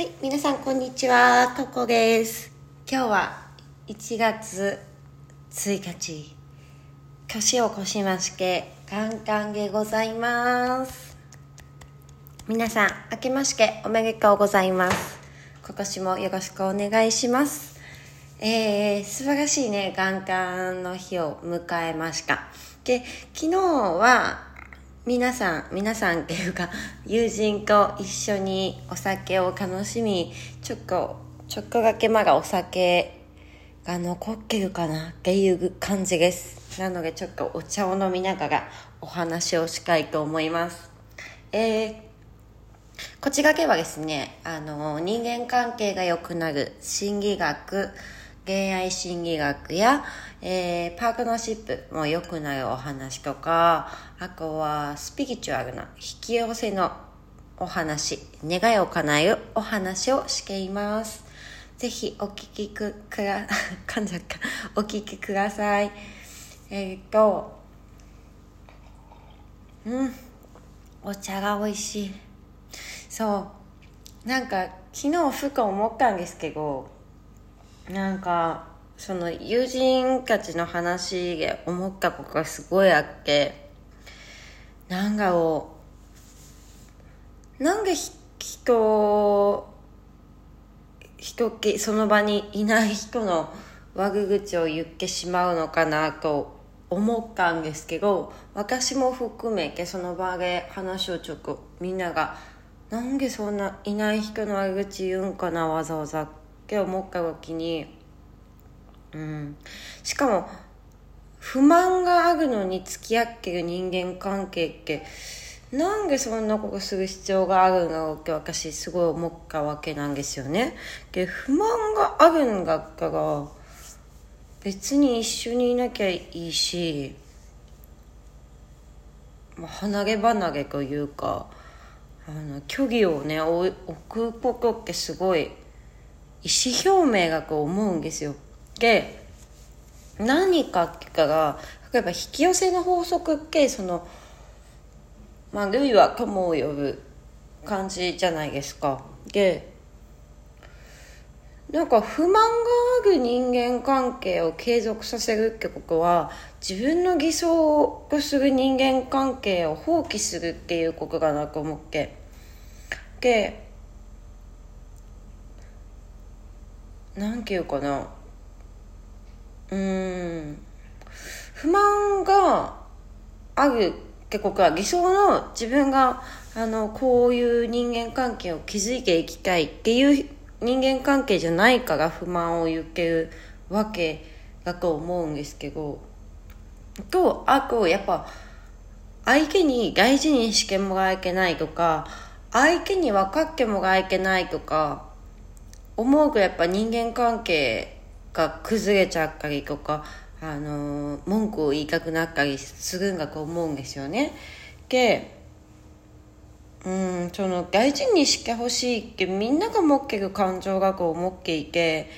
はい、皆さんこんにちは、ココです。今日は1月1日、年を越しまして、カンカンでございます。皆さん、明けましておめでとうございます。今年もよろしくお願いします。えー、素晴らしいね、元旦の日を迎えました。で、昨日は、皆さん、皆さんっていうか、友人と一緒にお酒を楽しみ、ちょっと、ちょっとだけまだお酒が残ってるかなっていう感じです。なのでちょっとお茶を飲みながらお話をしたいと思います。えー、こちらではですね、あの、人間関係が良くなる心理学、恋愛心理学や、えー、パートナーシップも良くなるお話とか、あとはスピリチュアルな引き寄せのお話、願いを叶えるお話をしています。ぜひお聞きく、くら、噛んじゃった。お聞きください。えー、っと、うん、お茶が美味しい。そう。なんか、昨日ふと思ったんですけど、なんか、その友人たちの話で思ったことがすごいあって、なんだろう、なんで人、人っけ、その場にいない人の悪口を言ってしまうのかなと思ったんですけど、私も含めてその場で話をちょっとみんなが、なんでそんないない人の悪口言うんかなわざわざって思った時に、うん、しかも不満があるのに付き合ってる人間関係ってなんでそんなことする必要があるんだろうって私すごい思ったわけなんですよね。で不満があるんだったら別に一緒にいなきゃいいし、まあ、離れ離れというかあの距離をね置くことってすごい意思表明だと思うんですよ。で何かって言ったら例えば引き寄せの法則ってそのまあ類は友を呼ぶ感じじゃないですか。でなんか不満がある人間関係を継続させるってことは自分の偽装とする人間関係を放棄するっていうことだなと思って。でなんていうかな。うん。不満があるってことは理想の自分があのこういう人間関係を築いていきたいっていう人間関係じゃないから不満を言ってるわけだと思うんですけど。とあとやっぱ相手に大事にしてもらえてないとか相手に分かってもらえてないとか思うとやっぱ人間関係が崩れちゃったりとか、あのー、文句を言いたくなったりするんだと思うんですよね。で、うん、その大事にしてほしいってみんなが持ってる感情だと思っていて、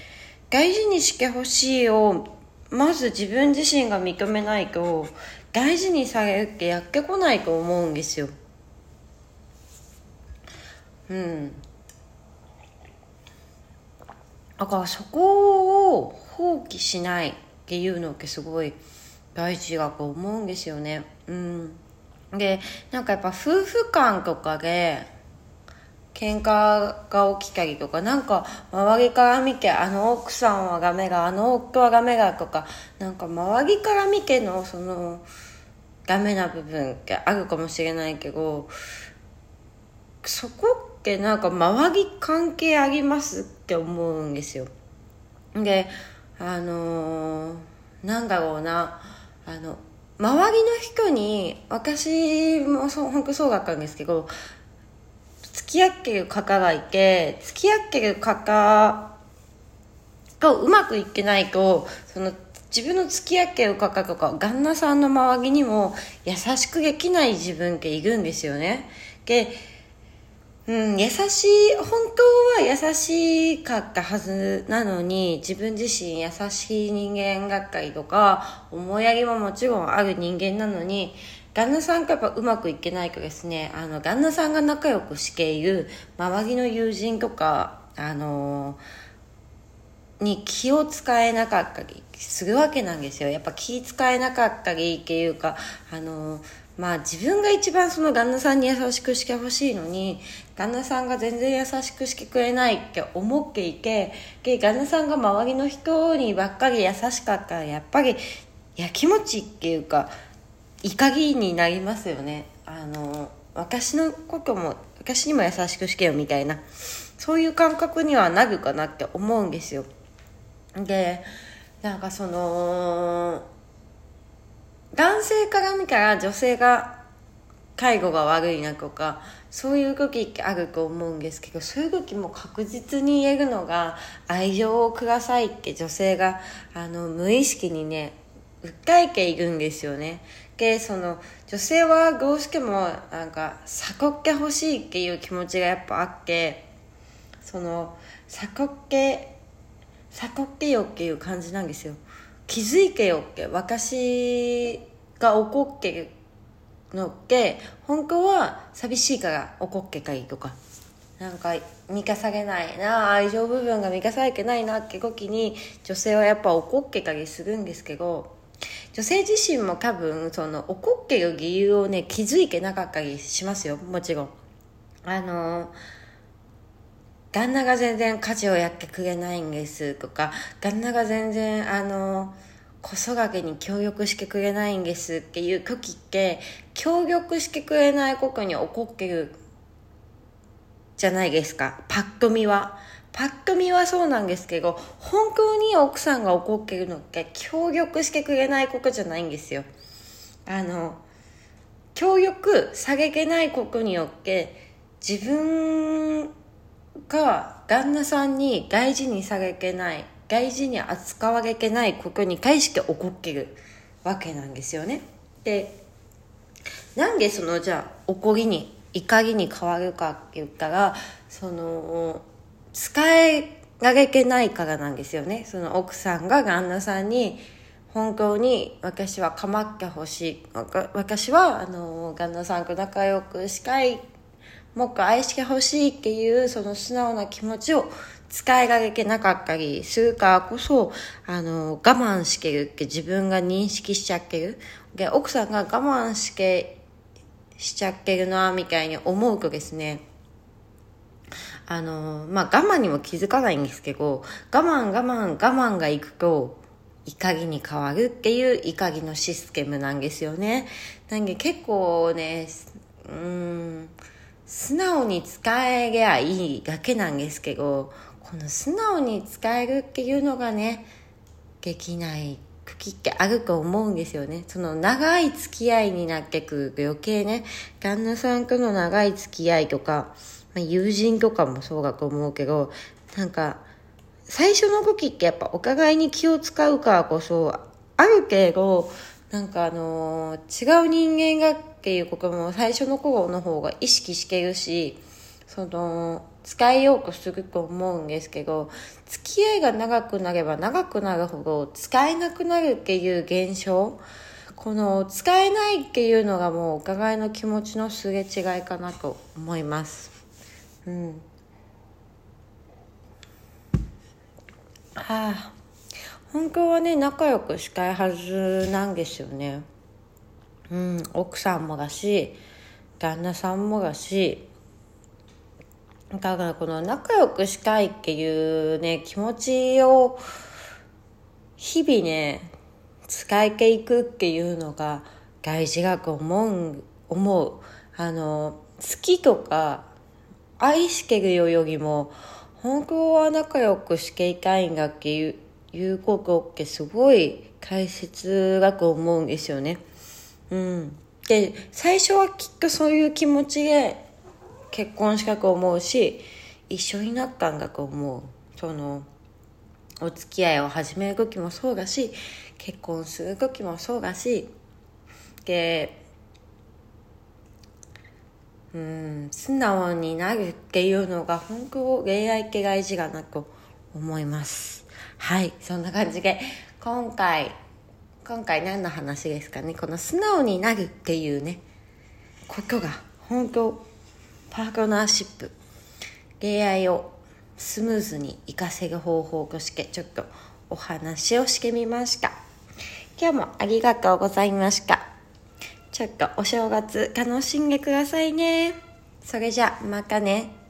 大事にしてほしいをまず自分自身が認めないと大事にされるってやってこないと思うんですよ。うん。だからそこを放棄しないっていうのってすごい大事だと思うんですよね。うん。で、なんかやっぱ夫婦間とかで喧嘩が起きたりとか、なんか周りから見てあの奥さんはダメだ、あの夫はダメだとか、なんか周りから見てのそのダメな部分ってあるかもしれないけど、そこってなんか周り関係ありますって思うんですよ。であのー、なんだろうな。あの周りの人に私もそう本当そうだったんですけど付き合ってる方がいて付き合ってる方がうまくいってないとその自分の付き合ってる方とか旦那さんの周りにも優しくできない自分っているんですよね。でうん、優しい、本当は優しかったはずなのに、自分自身優しい人間だったりとか、思いやりももちろんある人間なのに、旦那さんがやっぱうまくいけないとですねあの旦那さんが仲良くしている周りの友人とかあのに気を使えなかったりするわけなんですよ。やっぱ気使えなかったりっていうかあのまあ自分が一番その旦那さんに優しくしてほしいのに旦那さんが全然優しくしてくれないって思っていてで旦那さんが周りの人にばっかり優しかったらやっぱりやきもちっていうか怒りになりますよね。あの私のことも私にも優しくしてよみたいな。そういう感覚にはなるかなって思うんですよ。でなんかその男性から見たら女性が介護が悪いなとかそういう時ってあると思うんですけどそういう時も確実に言えるのが愛情をくださいって女性があの無意識にね訴えているんですよね。でその女性はどうしてもなんか悟ってほしいっていう気持ちがやっぱあってその悟って悟ってよっていう感じなんですよ。気づいてよって私が怒ってのって本当は寂しいから怒ってかいとか。なんか満たされないな。愛情部分が満たされてないなって時に女性はやっぱ怒ってたりするんですけど女性自身も多分その怒ってる理由をね気づいてなかったりしますよ。もちろん。あの旦那が全然家事をやってくれないんですとか旦那が全然あの子育てに協力してくれないんですっていう時って協力してくれないことに怒ってるじゃないですか。パッと見は。パッと見はそうなんですけど本当に奥さんが怒ってるのって協力してくれないことじゃないんですよ。あの協力下げてないことによって自分が旦那さんに大事にされてない大事に扱われてないことに対して怒ってるわけなんですよね。でなんでそのじゃあ怒りに怒りに変わるかって言ったらその使えられてないからなんですよね。その奥さんが旦那さんに本当に私は構ってほしい。私はあの旦那さんと仲良くしたいもっと愛してほしいっていうその素直な気持ちを使いられてなかったりするからこそあの我慢してるって自分が認識しちゃってるで奥さんが我慢してしちゃってるなみたいに思うとですねあの、まあ、我慢にも気づかないんですけど、我慢我慢我慢がいくと、怒りに変わるっていう怒りのシステムなんですよね。なんで結構ね、うん、素直に使えりゃいいだけなんですけど、この素直に使えるっていうのがね、できない茎ってあると思うんですよね。その長い付き合いになってくる余計ね、旦那さんとの長い付き合いとか、まあ、友人とかもそうだと思うけどなんか最初の時ってやっぱお互いに気を使うからこそあるけどなんかあのー、違う人間がっていうことも最初の頃の方が意識してるしその使えようとすると思うんですけど付き合いが長くなれば長くなるほど使えなくなるっていう現象この使えないっていうのがもうお互いの気持ちのすれ違いかなと思います。うん。ああ。本当はね仲良くしたいはずなんですよね。うん奥さんもだし旦那さんもだしだからこの仲良くしたいっていうね気持ちを日々ね使えていくっていうのが大事だと思う思うあの好きとか愛してるよよりも本当は仲良くしていたいんだっていういうことってすごい大切だと思うんですよね。うん。で、最初はきっとそういう気持ちで結婚したと思うし、一緒になったんだと思う。その、お付き合いを始める時もそうだし、結婚する時もそうだし、で、うん素直になるっていうのが本当恋愛って大事かなと思いますはいそんな感じで今回今回何の話ですかね？この素直になるっていうねことが本当パートナーシップ恋愛をスムーズに活かせる方法としてちょっとお話をしてみました。今日もありがとうございました。ちょっとお正月楽しんでくださいね。それじゃまたね。